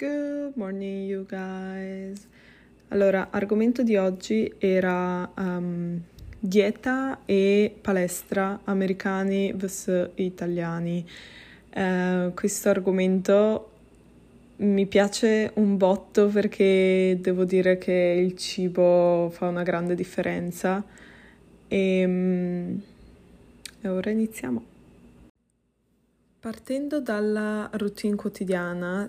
Good morning, you guys. Allora, argomento di oggi era um, dieta e palestra americani vs italiani. Uh, questo argomento mi piace un botto perché devo dire che il cibo fa una grande differenza e, um, e ora iniziamo. Partendo dalla routine quotidiana,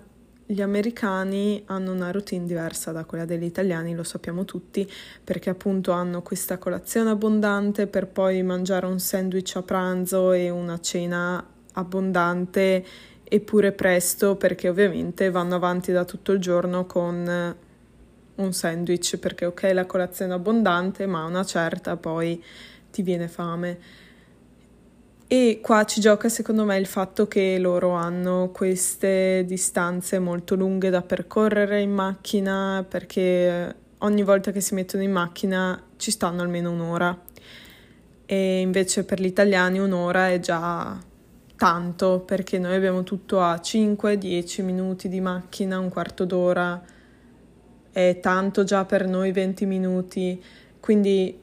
gli americani hanno una routine diversa da quella degli italiani, lo sappiamo tutti, perché appunto hanno questa colazione abbondante per poi mangiare un sandwich a pranzo e una cena abbondante eppure presto perché ovviamente vanno avanti da tutto il giorno con un sandwich perché ok la colazione è abbondante ma una certa poi ti viene fame. E qua ci gioca secondo me il fatto che loro hanno queste distanze molto lunghe da percorrere in macchina perché ogni volta che si mettono in macchina ci stanno almeno un'ora. E invece per gli italiani un'ora è già tanto perché noi abbiamo tutto a 5-10 minuti di macchina, un quarto d'ora. È tanto già per noi 20 minuti. Quindi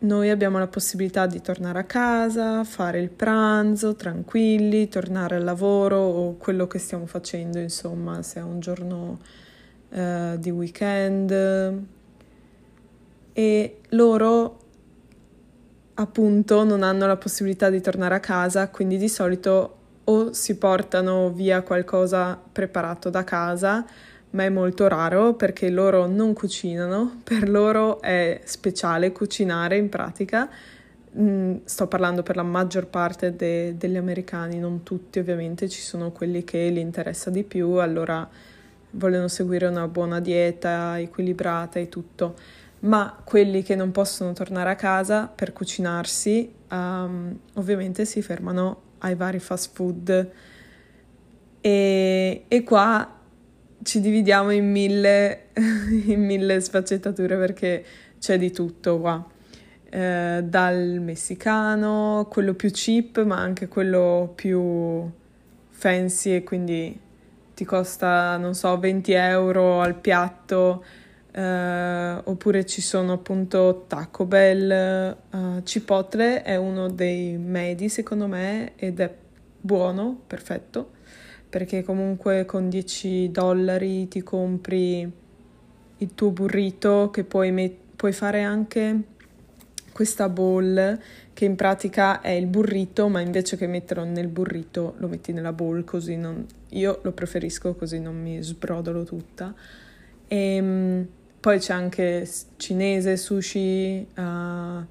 noi abbiamo la possibilità di tornare a casa, fare il pranzo tranquilli, tornare al lavoro o quello che stiamo facendo, insomma, se è un giorno eh, di weekend. E loro appunto non hanno la possibilità di tornare a casa, quindi di solito o si portano via qualcosa preparato da casa ma è molto raro perché loro non cucinano, per loro è speciale cucinare in pratica. Mm, sto parlando per la maggior parte de- degli americani, non tutti ovviamente, ci sono quelli che li interessa di più, allora vogliono seguire una buona dieta equilibrata e tutto, ma quelli che non possono tornare a casa per cucinarsi, um, ovviamente si fermano ai vari fast food. E, e qua ci dividiamo in mille, in mille sfaccettature perché c'è di tutto qua. Eh, dal messicano, quello più cheap, ma anche quello più fancy e quindi ti costa, non so, 20 euro al piatto. Eh, oppure ci sono appunto Taco Bell, uh, Chipotle è uno dei medi secondo me ed è buono, perfetto perché comunque con 10 dollari ti compri il tuo burrito che puoi, met- puoi fare anche questa bowl che in pratica è il burrito ma invece che metterlo nel burrito lo metti nella bowl così non... io lo preferisco così non mi sbrodolo tutta. E ehm, poi c'è anche cinese, sushi uh,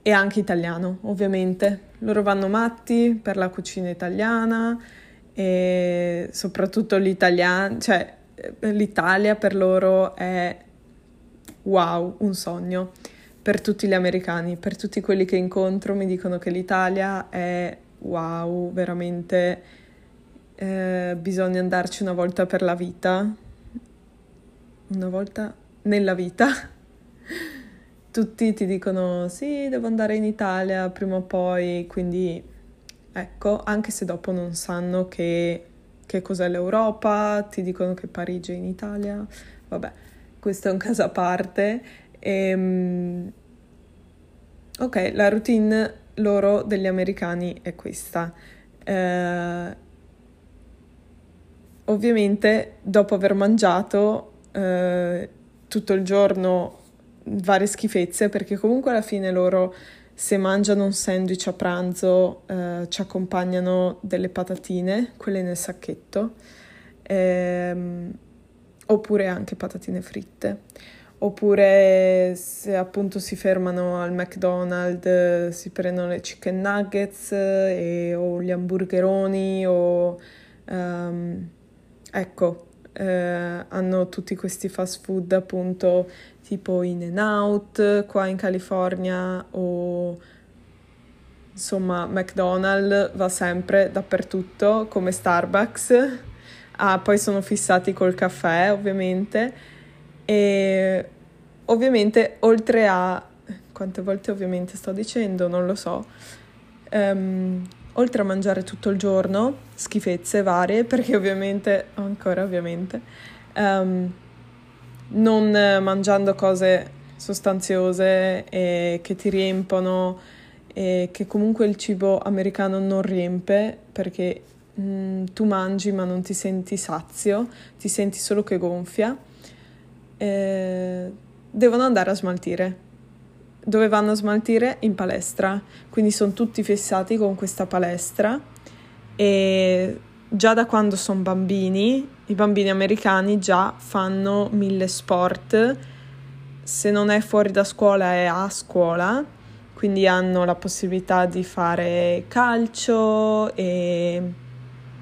e anche italiano ovviamente. Loro vanno matti per la cucina italiana e soprattutto l'italiano, cioè l'Italia per loro è wow, un sogno per tutti gli americani, per tutti quelli che incontro mi dicono che l'Italia è wow, veramente eh, bisogna andarci una volta per la vita, una volta nella vita. Tutti ti dicono sì, devo andare in Italia prima o poi, quindi Ecco, anche se dopo non sanno che, che cos'è l'Europa, ti dicono che Parigi è in Italia, vabbè, questo è un caso a parte. Ehm, ok, la routine loro degli americani è questa. Eh, ovviamente dopo aver mangiato eh, tutto il giorno varie schifezze, perché comunque alla fine loro se mangiano un sandwich a pranzo eh, ci accompagnano delle patatine, quelle nel sacchetto, ehm, oppure anche patatine fritte. Oppure se appunto si fermano al McDonald's, si prendono le chicken nuggets e, o gli hamburgeroni o um, ecco, eh, hanno tutti questi fast food appunto tipo In and Out qua in California o insomma McDonald's va sempre dappertutto come Starbucks. Ah, poi sono fissati col caffè ovviamente e ovviamente oltre a quante volte ovviamente sto dicendo, non lo so. Um, oltre a mangiare tutto il giorno, schifezze varie, perché ovviamente, ancora ovviamente, um, non mangiando cose sostanziose e che ti riempono e che comunque il cibo americano non riempie perché mh, mm, tu mangi ma non ti senti sazio, ti senti solo che gonfia, eh, devono andare a smaltire. Dove vanno a smaltire? In palestra. Quindi sono tutti fissati con questa palestra e già da quando sono bambini, i bambini americani già fanno mille sport, se non è fuori da scuola è a scuola, quindi hanno la possibilità di fare calcio e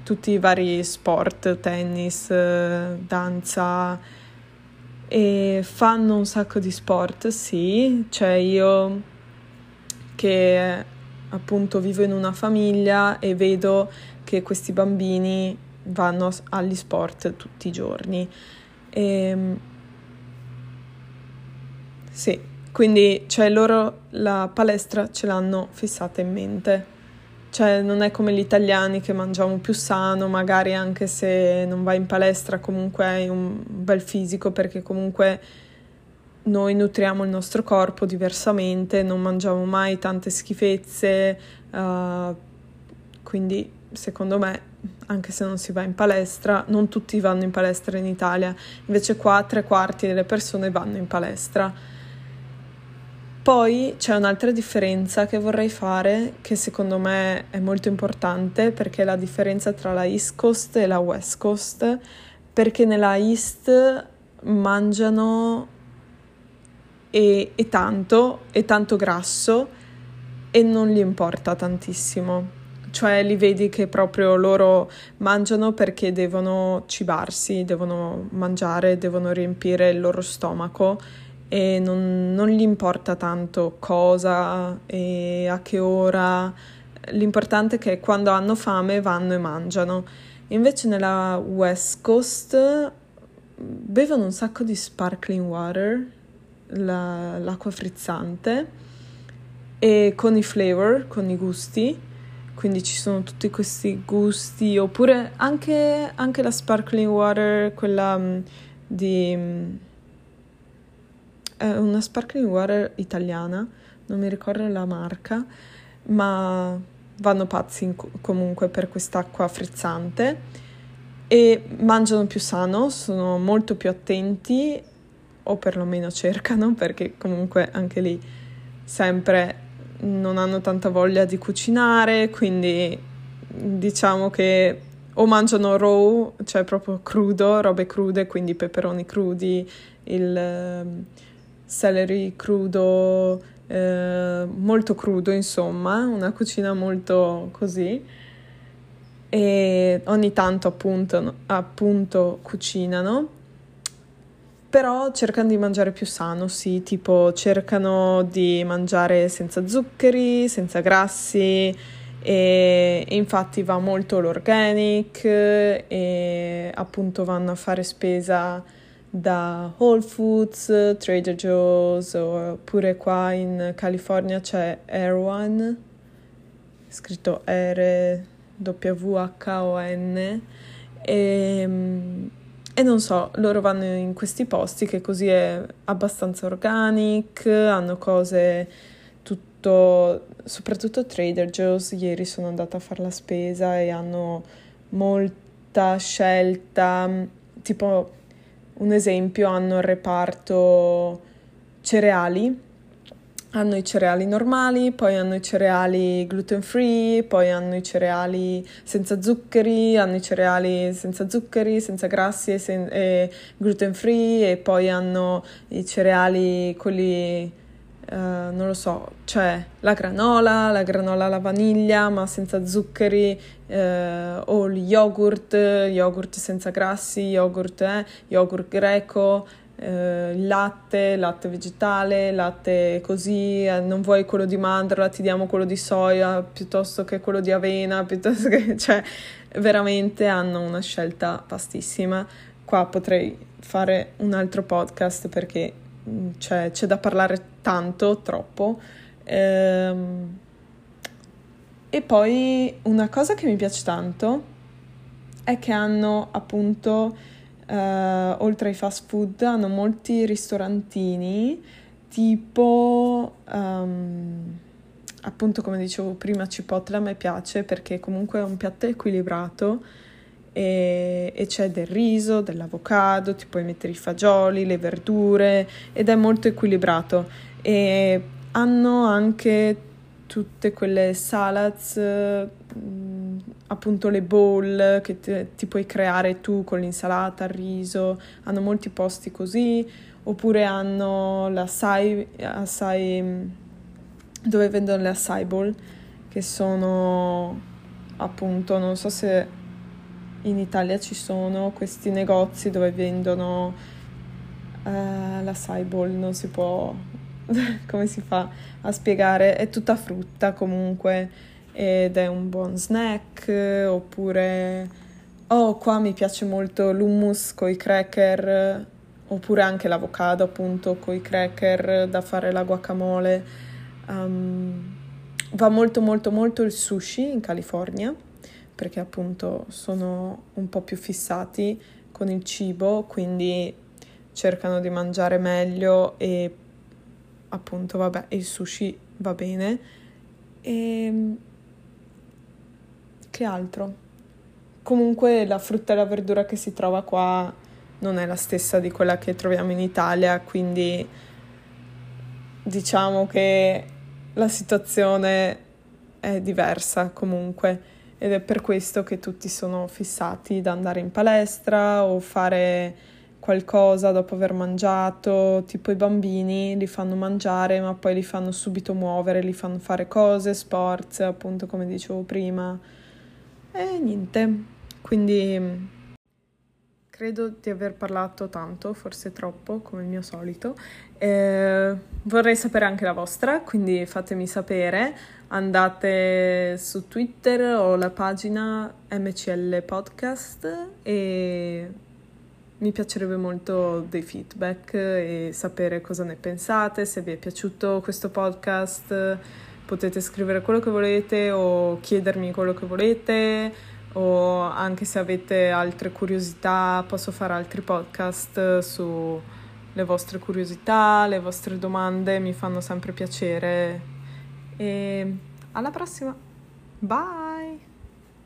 tutti i vari sport, tennis, danza e fanno un sacco di sport, sì, cioè io che appunto vivo in una famiglia e vedo che questi bambini vanno agli sport tutti i giorni. E, ehm, sì, quindi cioè loro la palestra ce l'hanno fissata in mente. Cioè, non è come gli italiani che mangiamo più sano, magari anche se non vai in palestra comunque hai un bel fisico perché comunque noi nutriamo il nostro corpo diversamente, non mangiamo mai tante schifezze, uh, quindi secondo me, anche se non si va in palestra, non tutti vanno in palestra in Italia, invece qua tre quarti delle persone vanno in palestra. Poi c'è un'altra differenza che vorrei fare, che secondo me è molto importante, perché è la differenza tra la East Coast e la West Coast, perché nella East mangiano e, e tanto, e tanto grasso, e non gli importa tantissimo. Cioè li vedi che proprio loro mangiano perché devono cibarsi, devono mangiare, devono riempire il loro stomaco e non, non gli importa tanto cosa e a che ora, l'importante è che quando hanno fame vanno e mangiano. Invece nella West Coast bevono un sacco di sparkling water, la, l'acqua frizzante, e con i flavor, con i gusti, quindi ci sono tutti questi gusti, oppure anche, anche la sparkling water, quella um, di mm, è una sparkling water italiana, non mi ricordo la marca, ma vanno pazzi comunque per quest'acqua frizzante e mangiano più sano, sono molto più attenti o perlomeno cercano perché comunque anche lì sempre non hanno tanta voglia di cucinare, quindi diciamo che o mangiano raw, cioè proprio crudo, robe crude, quindi peperoni crudi, il celery crudo, eh, molto crudo insomma, una cucina molto così. E ogni tanto appunto, appunto cucinano. Però cercano di mangiare più sano, sì, tipo cercano di mangiare senza zuccheri, senza grassi e infatti va molto l'organic e appunto vanno a fare spesa da Whole Foods, Trader Joe's oppure qua in California c'è Erewhon, scritto R-W-H-O-N e, e non so, loro vanno in questi posti che così è abbastanza organic, hanno cose tutto, soprattutto Trader Joe's, ieri sono andata a fare la spesa e hanno molta scelta, tipo un esempio, hanno il reparto cereali, hanno i cereali normali, poi hanno i cereali gluten free, poi hanno i cereali senza zuccheri, hanno i cereali senza zuccheri, senza grassi e, sen- e gluten free e poi hanno i cereali quelli Uh, non lo so, cioè la granola, la granola alla vaniglia ma senza zuccheri, uh, o gli yogurt, yogurt senza grassi, yogurt, eh, yogurt greco, uh, latte, latte vegetale, latte così, non vuoi quello di mandorla, ti diamo quello di soia piuttosto che quello di avena, piuttosto che, cioè veramente hanno una scelta vastissima. Qua potrei fare un altro podcast perché cioè, c'è da parlare tanto, troppo. Ehm, E poi una cosa che mi piace tanto è che hanno appunto, uh, oltre ai fast food, hanno molti ristorantini tipo, um, appunto come dicevo prima, Cipotle a me piace perché comunque è un piatto equilibrato e, e c'è del riso, dell'avocado, ti puoi mettere i fagioli, le verdure ed è molto equilibrato. E hanno anche tutte quelle salads, mm, appunto le bowl che ti, ti puoi creare tu con l'insalata, il riso, hanno molti posti così, oppure hanno l'assai, assai, dove vendono le acai bowl, che sono appunto, non so se in Italia ci sono questi negozi dove vendono uh, l'acai bowl, non si può come si fa a spiegare? È tutta frutta comunque ed è un buon snack oppure oh qua mi piace molto l'hummus con i cracker oppure anche l'avocado appunto con i cracker da fare la guacamole um, va molto molto molto il sushi in California perché appunto sono un po' più fissati con il cibo quindi cercano di mangiare meglio e appunto, vabbè, il sushi va bene. E ehm, che altro? Comunque la frutta e la verdura che si trova qua non è la stessa di quella che troviamo in Italia, quindi diciamo che la situazione è diversa comunque ed è per questo che tutti sono fissati da andare in palestra o fare qualcosa dopo aver mangiato, tipo i bambini li fanno mangiare ma poi li fanno subito muovere, li fanno fare cose, sport, appunto come dicevo prima. E niente, quindi credo di aver parlato tanto, forse troppo, come il mio solito. Eh, vorrei sapere anche la vostra, quindi fatemi sapere. Andate su Twitter o la pagina MCL Podcast e mi piacerebbe molto dei feedback e sapere cosa ne pensate, se vi è piaciuto questo podcast potete scrivere quello che volete o chiedermi quello che volete o anche se avete altre curiosità posso fare altri podcast sulle vostre curiosità, le vostre domande mi fanno sempre piacere e alla prossima. Bye!